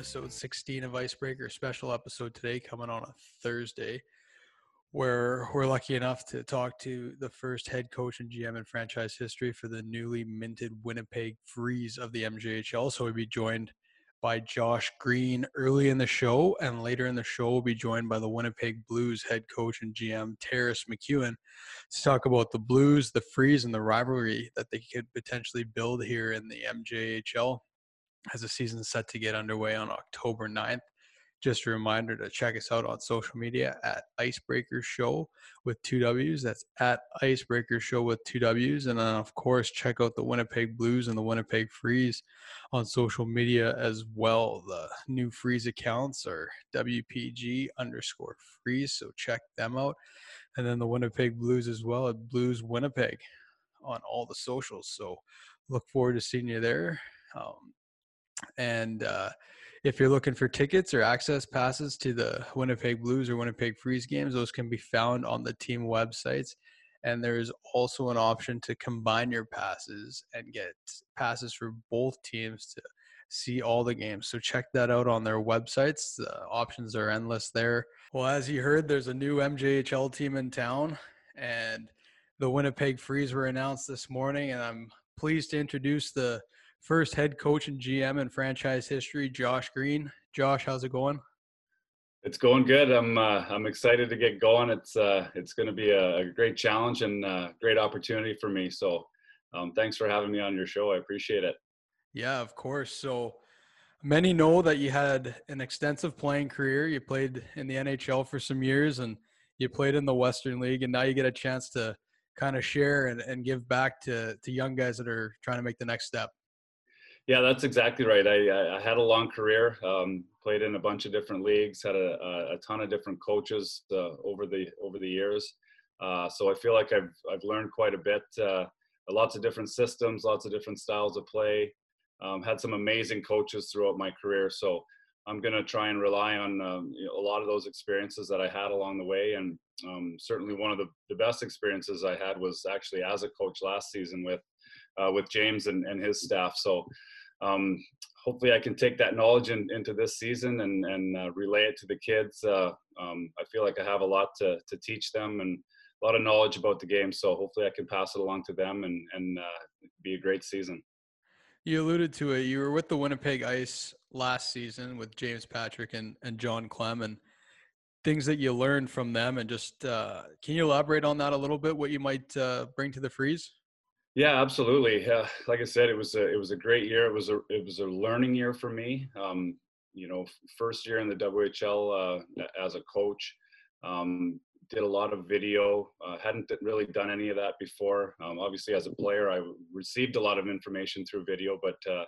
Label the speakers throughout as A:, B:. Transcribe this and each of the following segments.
A: episode 16 of Icebreaker, special episode today coming on a Thursday, where we're lucky enough to talk to the first head coach and GM in franchise history for the newly minted Winnipeg Freeze of the MJHL. So we'll be joined by Josh Green early in the show, and later in the show, we'll be joined by the Winnipeg Blues head coach and GM Taras McEwen to talk about the Blues, the Freeze, and the rivalry that they could potentially build here in the MJHL as the season set to get underway on October 9th. Just a reminder to check us out on social media at Icebreaker Show with two W's. That's at Icebreaker Show with two W's. And then, of course, check out the Winnipeg Blues and the Winnipeg Freeze on social media as well. The new Freeze accounts are WPG underscore Freeze. So check them out. And then the Winnipeg Blues as well at Blues Winnipeg on all the socials. So look forward to seeing you there. Um, and uh, if you're looking for tickets or access passes to the Winnipeg Blues or Winnipeg Freeze games, those can be found on the team websites. And there is also an option to combine your passes and get passes for both teams to see all the games. So check that out on their websites. The options are endless there. Well, as you heard, there's a new MJHL team in town, and the Winnipeg Freeze were announced this morning. And I'm pleased to introduce the first head coach and GM in franchise history, Josh Green. Josh, how's it going?
B: It's going good. I'm uh, I'm excited to get going. It's uh, it's going to be a, a, great challenge and a uh, great opportunity for me. So, um, thanks for having me on your show. I appreciate it.
A: Yeah, of course. So, many know that you had an extensive playing career. You played in the NHL for some years, and you played in the Western League, and now you get a chance to kind of share and, and give back to to young guys that are trying to make the next step.
B: Yeah, that's exactly right. I, I had a long career, um, played in a bunch of different leagues, had a, a, ton of different coaches uh, over the over the years. Uh, so I feel like I've I've learned quite a bit. Uh, lots of different systems, lots of different styles of play. Um, had some amazing coaches throughout my career. So I'm going to try and rely on um, you know, a lot of those experiences that I had along the way. And um, certainly one of the, the best experiences I had was actually as a coach last season with uh, with James and, and his staff. So um, hopefully I can take that knowledge in, into this season and, and uh, relay it to the kids. Uh, um, I feel like I have a lot to, to teach them and a lot of knowledge about the game. So hopefully I can pass it along to them and, and uh, be a great season.
A: You alluded to it. You were with the Winnipeg Ice last season with James Patrick and, and Jon Klemm and things that you learned from them. And just uh, can you elaborate on that a little bit? What you might uh, bring to the freeze?
B: Yeah, absolutely. Uh, like I said, it was a it was a great year. It was a it was a learning year for me. Um, you know, first year in the WHL uh, as a coach. Um, did a lot of video. Uh, hadn't really done any of that before. Um, obviously, as a player, I received a lot of information through video, but uh,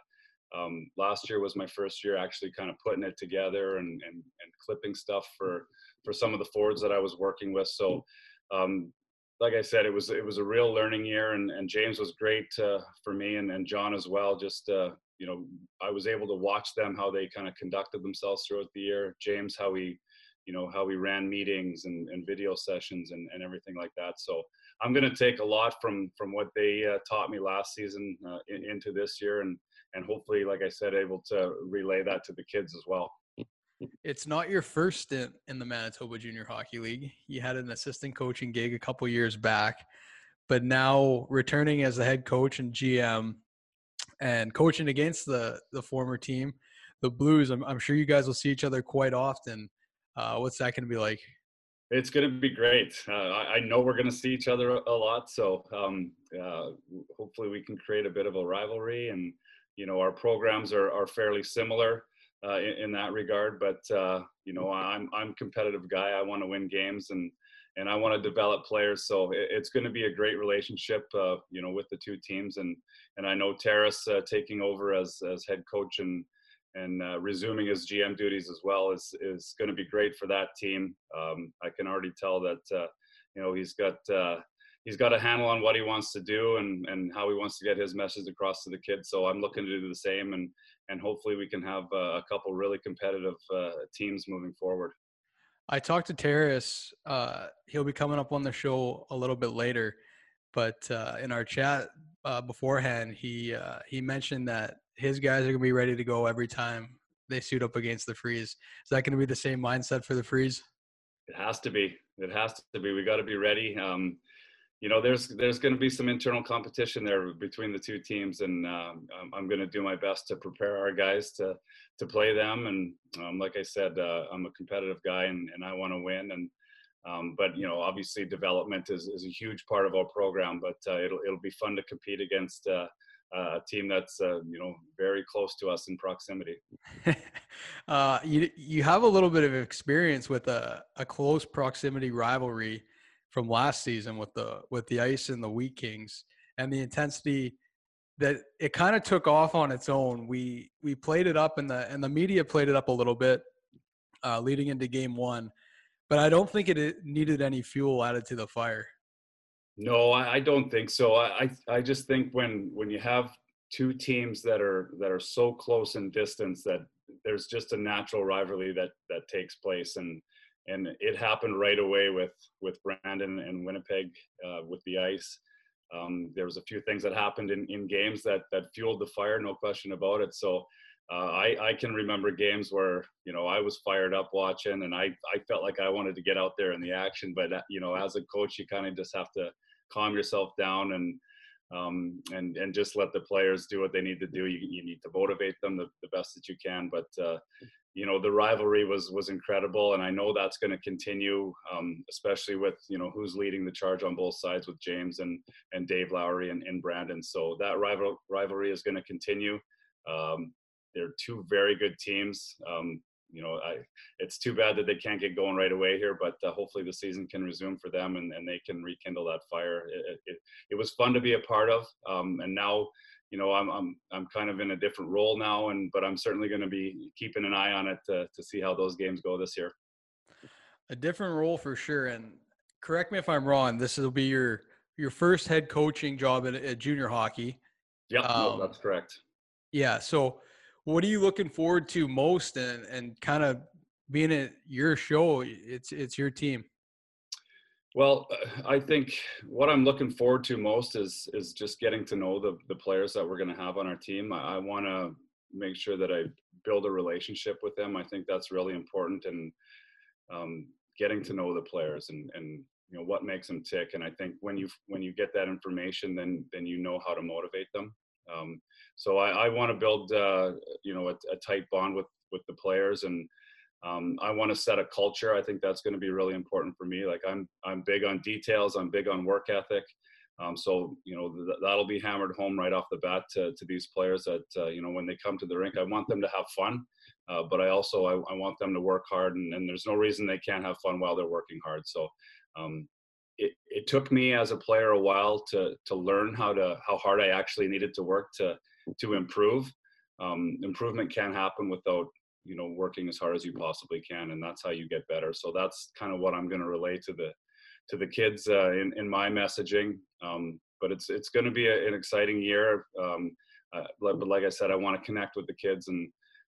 B: um, last year was my first year actually kind of putting it together and, and, and clipping stuff for for some of the forwards that I was working with. So um, like I said, it was it was a real learning year, and, and James was great uh, for me, and, and John as well. Just uh, you know, I was able to watch them how they kind of conducted themselves throughout the year. James, how he, you know, how we ran meetings and, and video sessions and, and everything like that. So I'm going to take a lot from from what they uh, taught me last season uh, in, into this year, and and hopefully, like I said, able to relay that to the kids as well.
A: It's not your first stint in the Manitoba Junior Hockey League. You had an assistant coaching gig a couple years back, but now returning as the head coach and GM and coaching against the the former team, the Blues. I'm, I'm sure you guys will see each other quite often. Uh, what's that going to be like?
B: It's going to be great. Uh, I, I, know we're going to see each other a, lot, so um, uh, hopefully we can create a bit of a rivalry. And you know, our programs are are fairly similar uh, in, in, that regard. But uh, you know, I'm I'm competitive guy. I want to win games and and I want to develop players. So it, it's going to be a great relationship, uh, you know, with the two teams. And and I know Taras uh, taking over as as head coach and and uh, resuming his GM duties as well is is going to be great for that team. Um, I can already tell that you know he's got he's got a handle on what he wants to do and, and how he wants to get his message across to the kids. So I'm looking to do the same, and and hopefully we can have uh, a couple really competitive uh, teams moving forward.
A: I talked to Taras. Uh, he'll be coming up on the show a little bit later, but uh, in our chat uh, beforehand, he uh, he mentioned that his guys are gonna be ready to go every time they suit up against the Freeze. Is that going to be the same mindset for the Freeze?
B: It has to be. It has to be. We got to be ready. Um, you know, there's there's going to be some internal competition there between the two teams, and um, I'm going to do my best to prepare our guys to to play them. And um, like I said, uh, I'm a competitive guy, and, and I want to win. And um, but you know, obviously, development is, is a huge part of our program. But uh, it'll it'll be fun to compete against uh, a team that's uh, you know very close to us in proximity.
A: uh, you you have a little bit of experience with a, a close proximity rivalry from last season with the with the ice and the wheat kings and the intensity that it kind of took off on its own. We we played it up and the and the media played it up a little bit uh, leading into game one but i don't think it needed any fuel added to the fire.
B: No i, I don't think so. I, I just think when when you have two teams that are that are so close in distance that there's just a natural rivalry that that takes place and and it happened right away with with Brandon and Winnipeg uh, with the ice. Um, there was a few things that happened in, in games that that fueled the fire, no question about it. So uh, I I can remember games where you know I was fired up watching, and I I felt like I wanted to get out there in the action. But uh, you know, as a coach, you kind of just have to calm yourself down and um, and and just let the players do what they need to do. You, you need to motivate them the, the best that you can. But uh, you know the rivalry was was incredible, and I know that's going to continue, um, especially with you know who's leading the charge on both sides with James and and Dave Lowry and, and Brandon. So that rival rivalry is going to continue. Um, they're two very good teams. Um, you know, I, it's too bad that they can't get going right away here, but uh, hopefully the season can resume for them and, and they can rekindle that fire. It, it, it was fun to be a part of. Um, and now, you know, I'm, I'm, I'm kind of in a different role now, and, but I'm certainly going to be keeping an eye on it to, to see how those games go this year.
A: A different role for sure. And correct me if I'm wrong. This will be your, your first head coaching job at, at junior hockey.
B: Yeah, um, no, that's correct.
A: Yeah. So, what are you looking forward to most and and kind of being at your show it's it's your team
B: well i think what i'm looking forward to most is is just getting to know the the players that we're going to have on our team. I, I want to make sure that i build a relationship with them. I think that's really important and um, getting to know the players and and you know what makes them tick. And i think when you when you get that information then then you know how to motivate them. Um, so I, I want to build, uh, you know, a, a, tight bond with with the players, and um, I want to set a culture. I think that's going to be really important for me. Like I'm I'm big on details. I'm big on work ethic. Um, so you know th- that'll be hammered home right off the bat to, to these players that uh, you know when they come to the rink, I want them to have fun, uh, but I also I, I, want them to work hard, and, and, there's no reason they can't have fun while they're working hard. So um, it, it took me as a player a while to to learn how to how hard I actually needed to work to to improve. Um, improvement can happen without you know working as hard as you possibly can, and that's how you get better. So that's kind of what I'm going to relay to the to the kids uh, in in my messaging. Um, but it's it's going to be a, an exciting year. Um, uh, but like I said, I want to connect with the kids and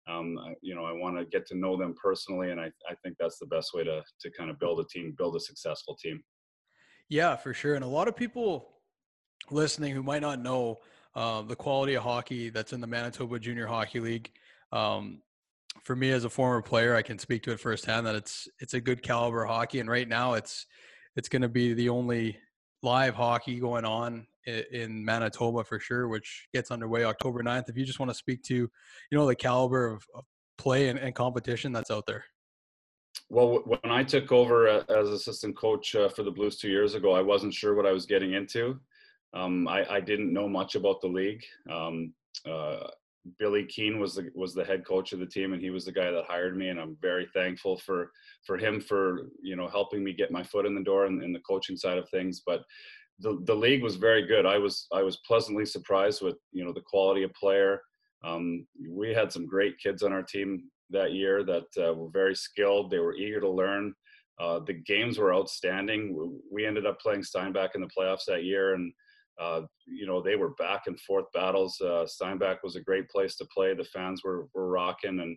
B: um, you know, I want to get to know them personally, and I, I think that's the best way to to kind of build a team, build a successful team.
A: Yeah, for sure. And a lot of people listening who might not know uh, the quality of hockey that's in the Manitoba Junior Hockey League. Um, for me, as a former player, I can speak to it firsthand that it's it's a good caliber hockey, and right now it's it's going to be the only live hockey going on in, Manitoba for sure, which gets underway October 9th. If you just want to speak to, you know, the caliber of, of play and, and competition that's out there.
B: Well, when I took over uh, as assistant coach uh, for the Blues two years ago, I wasn't sure what I was getting into. Um, I, I, didn't know much about the league. Um, uh, Billy Keane was the was the head coach of the team, and he was the guy that hired me. And I'm very thankful for for him for you know helping me get my foot in the door in, in the coaching side of things. But the the league was very good. I was I was pleasantly surprised with you know the quality of player. Um, we had some great kids on our team that year that uh, were very skilled. They were eager to learn. Uh, the games were outstanding. We ended up playing Steinbach in the playoffs that year, and uh, you know they were back and forth battles. Uh, Steinbach was a great place to play. The fans were were rocking, and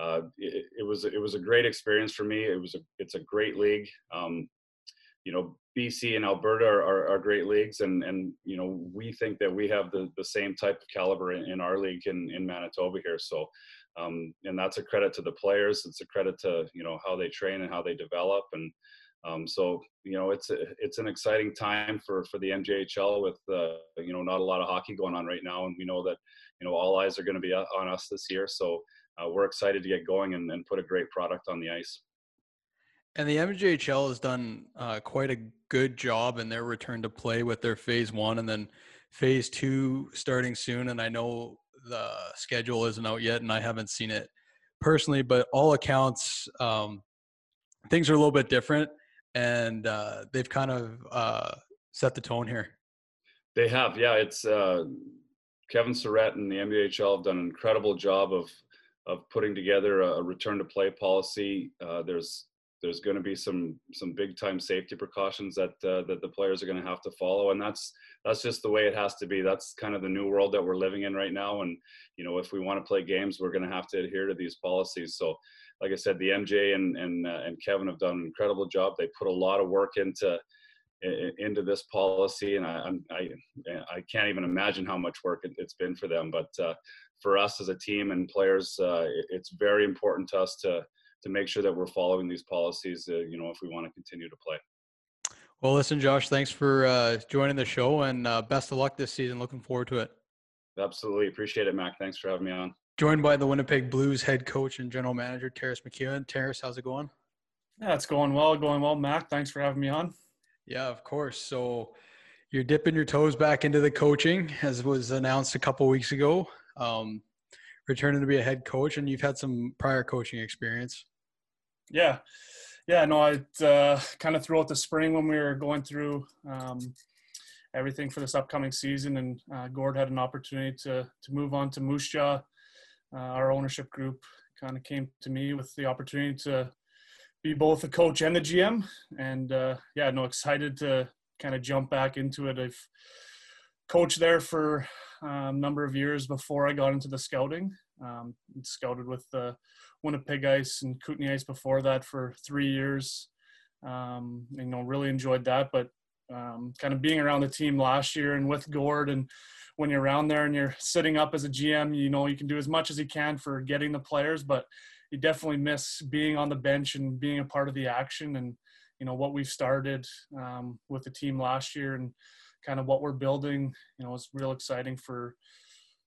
B: uh, it, it, was it was a great experience for me. It was a it's a great league. Um, you know, BC and Alberta are, are, are, great leagues, and and you know we think that we have the the same type of caliber in, in our league in in Manitoba here. So um, and that's a credit to the players. It's a credit to you know how they train and how they develop, and um, so you know it's a, it's an exciting time for for the MJHL with uh, you know not a lot of hockey going on right now, and we know that you know all eyes are going to be on us this year. So uh, we're excited to get going and, and put a great product on the ice.
A: And the MJHL has done uh, quite a good job in their return to play with their phase one and then phase two starting soon. And I know the schedule isn't out yet, and I haven't seen it personally, but all accounts, um, things are a little bit different, and uh, they've kind of uh, set the tone here.
B: They have, yeah. It's uh, Kevin Saurette and the MJHL have done an incredible job of of putting together a return to play policy. Uh, there's there's going to be some some big time safety precautions that uh, that the players are going to have to follow, and that's that's just the way it has to be. That's kind of the new world that we're living in right now. And you know, if we want to play games, we're going to have to adhere to these policies. So, like I said, the MJ and and uh, and Kevin have done an incredible job. They put a lot of work into into this policy, and I I I can't even imagine how much work it, has been for them. But uh, for us as a team and players, uh, it's very important to us to to make sure that we're following these policies. Uh, you know, if we want to continue to play.
A: Well, listen, Josh, thanks for uh, joining the show and uh, best of luck this season. Looking forward to it.
B: Absolutely. Appreciate it, Mac. Thanks for having me on.
A: Joined by the Winnipeg Blues head coach and general manager, Taras McEwen. Taras, how's it going?
C: Yeah, it's going well. Going well, Mac. Thanks for having me on.
A: Yeah, of course. So you're dipping your toes back into the coaching, as was announced a couple weeks ago. Um, returning to be a head coach, and you've had some prior coaching experience.
C: Yeah, yeah, no, I uh, kind of throughout the spring when we were going through um, everything for this upcoming season, and uh, Gord had an opportunity to to move on to Moose Jaw. Uh, our ownership group kind of came to me with the opportunity to be both the coach and the GM, and uh, yeah, no, excited to kind of jump back into it. I've coached there for a um, number of years before I got into the scouting. Um, scouted with the Winnipeg Ice and Kootenay Ice before that for three years. Um, you know, really enjoyed that. But um, kind of being around the team last year and with Gord, and when you're around there and you're sitting up as a GM, you know, you can do as much as you can for getting the players, but you definitely miss being on the bench and being a part of the action and you know what we've started um, with the team last year and kind of what we're building. You know, it's real exciting for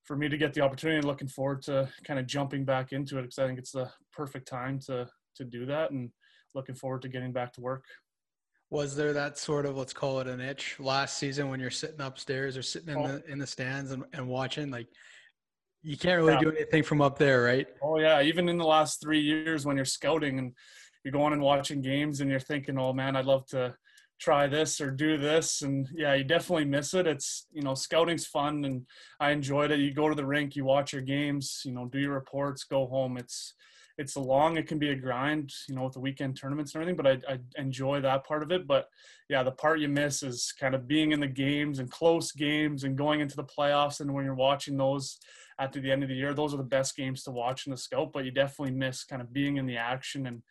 C: for me to get the opportunity and looking forward to kind of jumping back into it because I think it's the perfect time to to do that and looking forward to getting back to work.
A: Was there that sort of let's call it an itch last season when you're sitting upstairs or sitting in oh. the in the stands and, and watching like you can't really yeah. do anything from up there, right?
C: Oh yeah, even in the last three years when you're scouting and you're going and watching games and you're thinking, oh man, I'd love to try this or do this and yeah you definitely miss it it's you know scouting's fun and i enjoyed it you go to the rink you watch your games you know do your reports go home it's it's long it can be a grind you know with the weekend tournaments and everything but I, I enjoy that part of it but yeah the part you miss is kind of being in the games and close games and going into the playoffs and when you're watching those after the end of the year those are the best games to watch in the scout but you definitely miss kind of being in the action and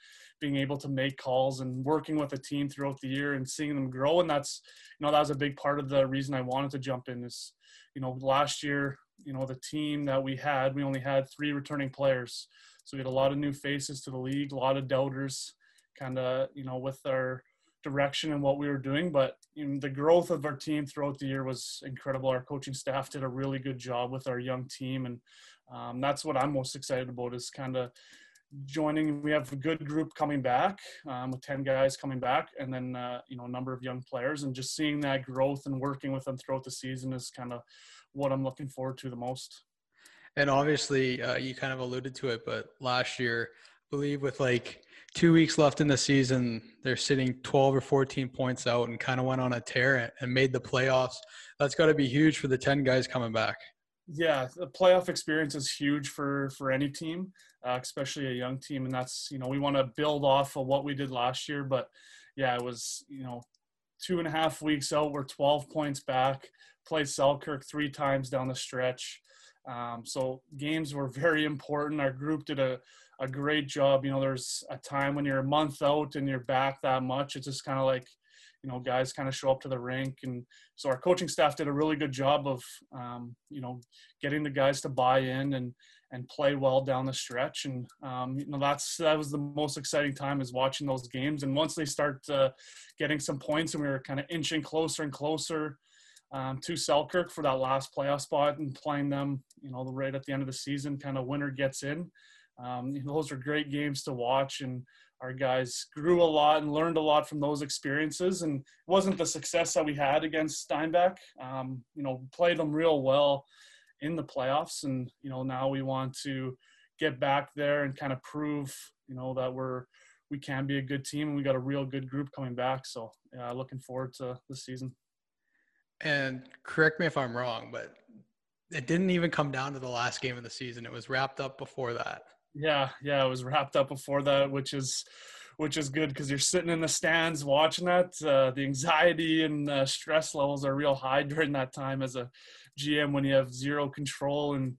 C: being able to make calls and working with a team throughout the year and seeing them grow. And that's, you know, that was a big part of the reason I wanted to jump in is, you know, last year, you know, the team that we had, we only had three returning players. So we had a lot of new faces to the league, a lot of doubters kind of, you know, with our direction and what we were doing. But you know, the growth of our team throughout the year was incredible. Our coaching staff did a really good job with our young team. And um, that's what I'm most excited about is kind of joining. We have a good group coming back um, with 10 guys coming back and then, uh, you know, a number of young players and just seeing that growth and working with them throughout the season is kind of what I'm looking forward to the most.
A: And obviously, uh, you kind of alluded to it, but last year, I believe with like two weeks left in the season, they're sitting 12 or 14 points out and kind of went on a tear and made the playoffs. That's got to be huge for the 10 guys coming back.
C: Yeah, the playoff experience is huge for for any team, uh, especially a young team, and that's you know we want to build off of what we did last year. But yeah, it was you know two and a half weeks out, we're 12 points back. Played Selkirk three times down the stretch, um, so games were very important. Our group did a a great job. You know, there's a time when you're a month out and you're back that much. It's just kind of like you know guys kind of show up to the rink and so our coaching staff did a really good job of um, you know getting the guys to buy in and and play well down the stretch. And um, you know that's that was the most exciting time is watching those games. And once they start uh, getting some points, and we were kind of inching closer and closer um, to Selkirk for that last playoff spot and playing them, you know, the right at the end of the season, kind of winner gets in. Um, those are great games to watch, and our guys grew a lot and learned a lot from those experiences. And it wasn't the success that we had against Steinbach. Um, you know, played them real well in the playoffs, and you know now we want to get back there and kind of prove, you know, that we're we can be a good team and we got a real good group coming back. So, yeah, looking forward to the season.
A: And correct me if I'm wrong, but it didn't even come down to the last game of the season. It was wrapped up before that.
C: Yeah, yeah, it was wrapped up before that, which is which is good because you're sitting in the stands watching that. Uh, the anxiety and uh, stress levels are real high during that time as a GM when you have zero control and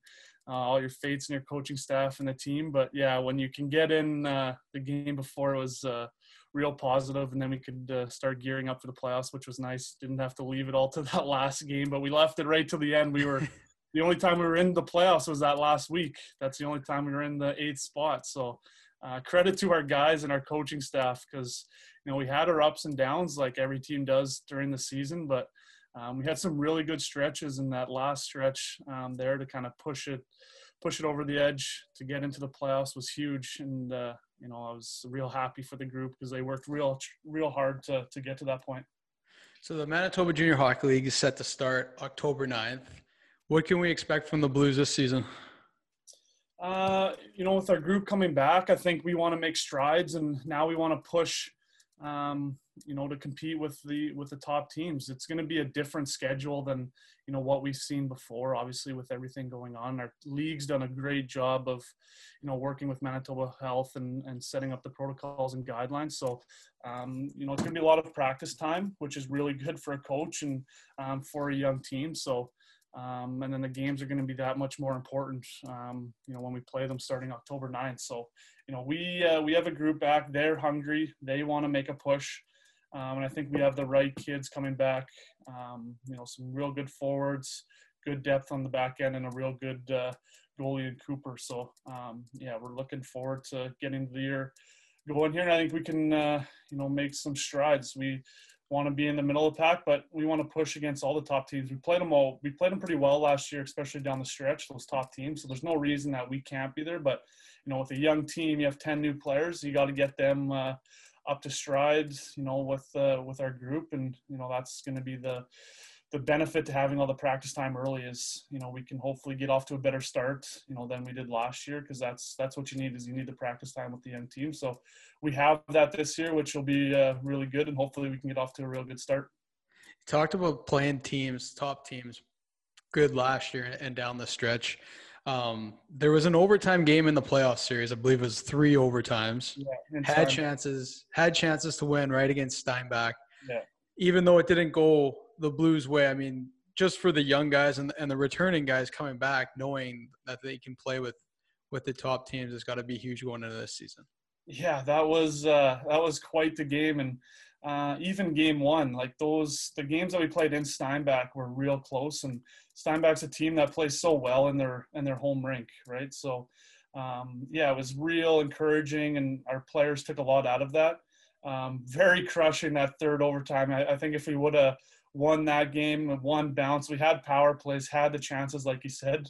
C: uh, all your fates and your coaching staff and the team. But yeah, when you can get in uh, the game before it was uh, real positive, and then we could uh, start gearing up for the playoffs, which was nice. Didn't have to leave it all to that last game, but we left it right to the end. We were the only time we were in the playoffs was that last week. That's the only time we were in the eighth spot. So uh, credit to our guys and our coaching staff because you know we had our ups and downs like every team does during the season, but um, we had some really good stretches in that last stretch um, there to kind of push it push it over the edge to get into the playoffs was huge and uh, you know I was real happy for the group because they worked real real hard to to get to that point.
A: So the Manitoba Junior Hockey League is set to start October 9th. What can we expect from the Blues this season?
C: Uh, you know, with our group coming back, I think we want to make strides, and now we want to push. Um, you know, to compete with the with the top teams, it's going to be a different schedule than you know what we've seen before. Obviously, with everything going on, our league's done a great job of you know working with Manitoba Health and and setting up the protocols and guidelines. So, um, you know, it's going to be a lot of practice time, which is really good for a coach and um, for a young team. So. Um, and then the games are going to be that much more important, um, you know, when we play them starting October 9th. So, you know, we uh, we have a group back. They're hungry. They want to make a push, um, and I think we have the right kids coming back. Um, you know, some real good forwards, good depth on the back end, and a real good uh, goalie in Cooper. So, um, yeah, we're looking forward to getting the year going here. And I think we can, uh, you know, make some strides. We want to be in the middle of the pack, but we want to push against all the top teams. We played them all. We played them pretty well last year, especially down the stretch. Those top teams. So there's no reason that we can't be there. But you know, with a young team, you have ten new players. You got to get them uh, up to strides. You know, with uh, with our group, and you know that's going to be the the benefit to having all the practice time early is you know we can hopefully get off to a better start you know than we did last year because that's that's what you need is you need the practice time with the young team. So we have that this year which will be uh, really good and hopefully we can get off to a real good start.
A: You talked about playing teams top teams good last year and down the stretch. Um, there was an overtime game in the playoff series i believe it was three overtimes. Yeah, had chances had chances to win right against steinbach. Yeah. even though it didn't go the Blues way. I mean, just for the young guys and, and the returning guys coming back, knowing that they can play with with the top teams, has got to be huge going into this season.
C: Yeah, that was uh, that was quite the game, and uh, even game one, like those the games that we played in Steinbach were real close, and Steinbach's a team that plays so well in their in their home rink, right? So. Um, yeah, it was real encouraging, and our players took a lot out of that. Um, very crushing that third overtime. I, I think if we would have won that game, one bounce. We had power plays, had the chances, like you said.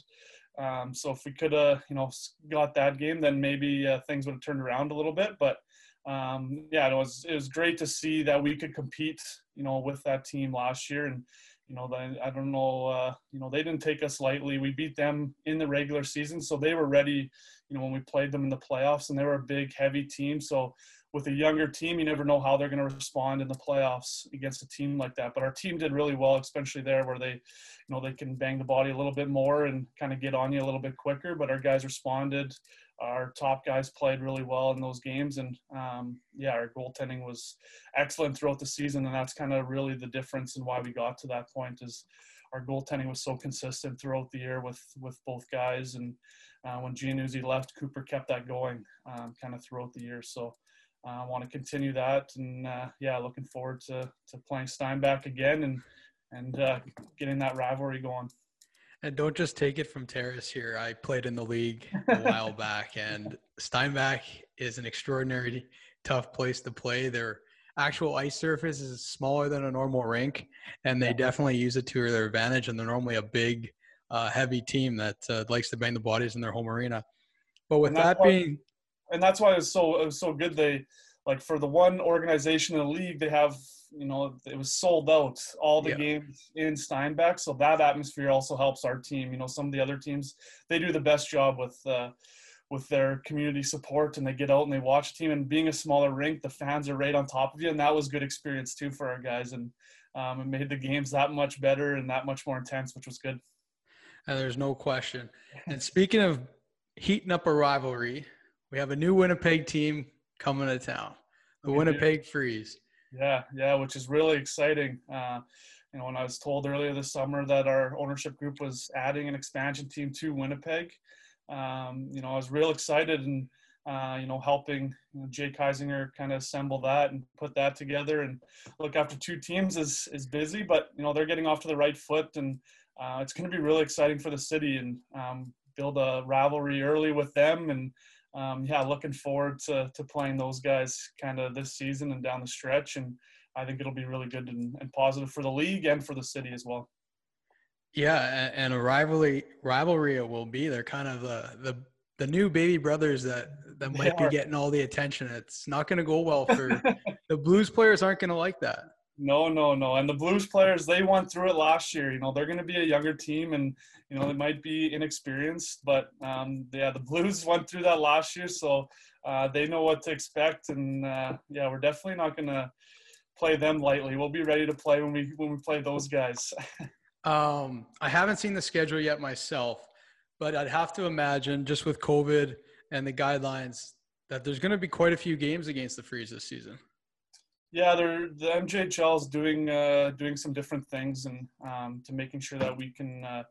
C: Um, so if we could have, you know, got that game, then maybe uh, things would have turned around a little bit. But um, yeah, it was it was great to see that we could compete, you know, with that team last year. And you know, I don't know, uh, you know, they didn't take us lightly. We beat them in the regular season, so they were ready. You know, when we played them in the playoffs, and they were a big, heavy team. So with a younger team, you never know how they're going to respond in the playoffs against a team like that. But our team did really well, especially there where they, you know, they can bang the body a little bit more and kind of get on you a little bit quicker. But our guys responded. Our top guys played really well in those games, and um, yeah, our goaltending was excellent throughout the season, and that's kind of really the difference in why we got to that point. Is our goaltending was so consistent throughout the year with with both guys, and uh, when Giannuzzi left, Cooper kept that going um, kind of throughout the year. So I uh, want to continue that, and uh, yeah, looking forward to to playing Steinbach again and and uh, getting that rivalry going.
A: And don't just take it from Taras here. I played in the league a while back, and Steinbach is an extraordinary tough place to play. Their actual ice surface is smaller than a normal rink, and they definitely use it to their advantage. And they're normally a big, uh, heavy team that uh, likes to bang the bodies in their home arena. But with that being,
C: and that's why it's so it was so good. They like for the one organization in the league, they have you know it was sold out all the yeah. games in Steinbach, so that atmosphere also helps our team. You know, some of the other teams they do the best job with. Uh, with their community support and they get out and they watch a team and being a smaller rink the fans are right on top of you and that was good experience too for our guys and um, it made the games that much better and that much more intense which was good
A: and there's no question and speaking of heating up a rivalry we have a new winnipeg team coming to town the Winnipeg Freeze.
C: Yeah, yeah, which is really exciting. Uh, you know, when I was told earlier this summer that our ownership group was adding an expansion team to Winnipeg, um, you know, I was real excited and uh, you know helping you know, Jay Keisinger kind of assemble that and put that together. And look, after two teams is is busy, but you know they're getting off to the right foot, and uh, it's going to be really exciting for the city and um, build a rivalry early with them and um, yeah, looking forward to, to playing those guys kind of this season and down the stretch. And I think it'll be really good and, and positive for the league and for the city as well.
A: Yeah, and a rivalry rivalry it will be. They're kind of the the, the new baby brothers that that might be getting all the attention. It's not going to go well for the Blues players. Aren't going to like that.
C: No, no, no. And the Blues players, they went through it last year. You know, they're going to be a younger team, and you know they might be inexperienced, but um, yeah, the Blues went through that last year, so uh, they know what to expect. And uh, yeah, we're definitely not going to play them lightly. We'll be ready to play when we when we play those guys.
A: um, I haven't seen the schedule yet myself, but I'd have to imagine just with COVID and the guidelines that there's going to be quite a few games against the Freeze this season.
C: Yeah, they're, the MJHL is doing uh, doing some different things and um, to making sure that we can uh,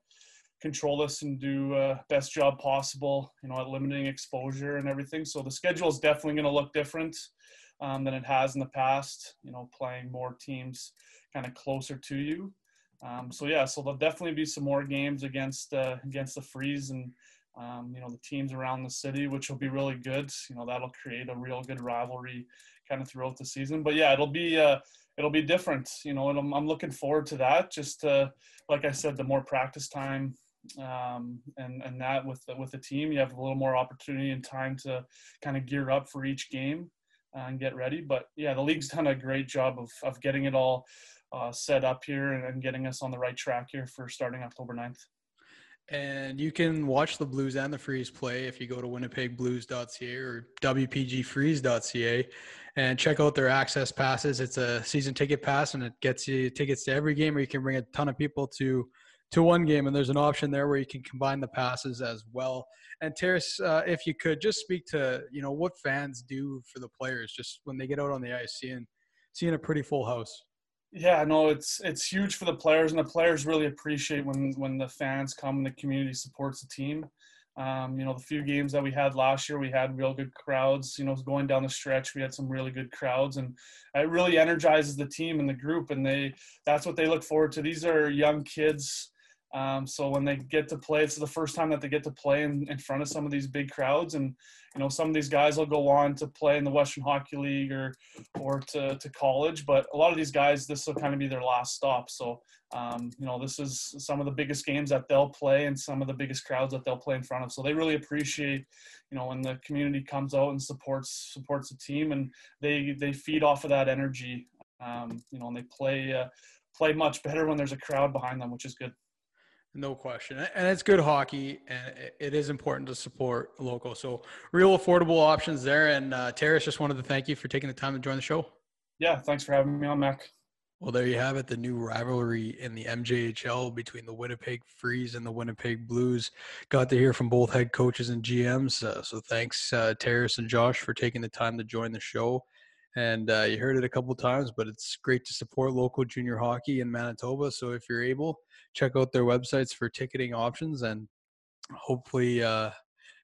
C: control this and do uh, best job possible. You know, at limiting exposure and everything. So the schedule is definitely going to look different um, than it has in the past. You know, playing more teams kind of closer to you. Um, so yeah, so there'll definitely be some more games against uh, against the Freeze and um, you know the teams around the city, which will be really good. You know that'll create a real good rivalry kind of throughout the season. But yeah, it'll be uh, it'll be different, you know, and I'm, I'm looking forward to that. Just uh, like I said, the more practice time um, and and that with the, with the team, you have a little more opportunity and time to kind of gear up for each game uh, and get ready. But yeah, the league's done a great job of of getting it all uh, set up here and, and getting us on the right track here for starting October 9th.
A: And you can watch the Blues and the Freeze play if you go to winnipegblues.ca or wpgfreeze.ca and check out their access passes. It's a season ticket pass and it gets you tickets to every game or you can bring a ton of people to to one game and there's an option there where you can combine the passes as well. And Taras, uh, if you could just speak to, you know, what fans do for the players just when they get out on the ice seeing seeing a pretty full house.
C: Yeah, no, it's it's huge for the players, and the players really appreciate when when the fans come and the community supports the team. Um, you know, the few games that we had last year, we had real good crowds. You know, going down the stretch, we had some really good crowds, and it really energizes the team and the group. And they that's what they look forward to. These are young kids um, so when they get to play, it's the first time that they get to play in, in front of some of these big crowds. And, you know, some of these guys will go on to play in the Western Hockey League or, or to, to college. But a lot of these guys, this will kind of be their last stop. So, um, you know, this is some of the biggest games that they'll play and some of the biggest crowds that they'll play in front of. So they really appreciate, you know, when the community comes out and supports, supports the team and they, they feed off of that energy, um, you know, and they play, uh, play much better when there's a crowd behind them, which is good.
A: No question. And it's good hockey, and it is important to support local. So, real affordable options there. And uh, Taras, just wanted to thank you for taking the time to join the show.
C: Yeah, thanks for having me on, Mac.
A: Well, there you have it the new rivalry in the MJHL between the Winnipeg Freeze and the Winnipeg Blues. Got to hear from both head coaches and GMs. Uh, so, thanks, uh, Taras and Josh, for taking the time to join the show. And uh, you heard it a couple times, but it's great to support local junior hockey in Manitoba. So, if you're able, check out their websites for ticketing options, and hopefully, uh,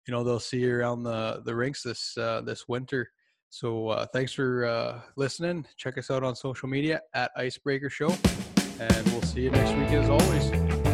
A: you know they'll see you around the the rinks this uh, this winter. So uh, thanks for uh, listening. Check us out on social media at Icebreaker Show, and we'll see you next week as always.